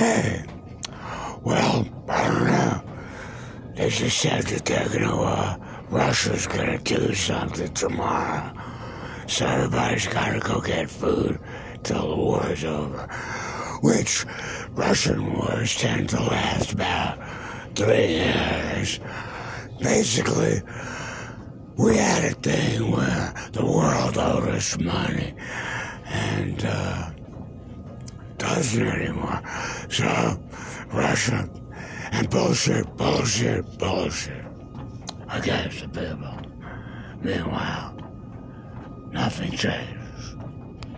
Hey, well, I don't know. They just said that they're gonna, uh, Russia's gonna do something tomorrow. So everybody's gotta go get food till the war's over. Which Russian wars tend to last about three years. Basically, we had a thing where the world owed us money anymore. So, Russia and bullshit, bullshit, bullshit against the people. Meanwhile, nothing changed.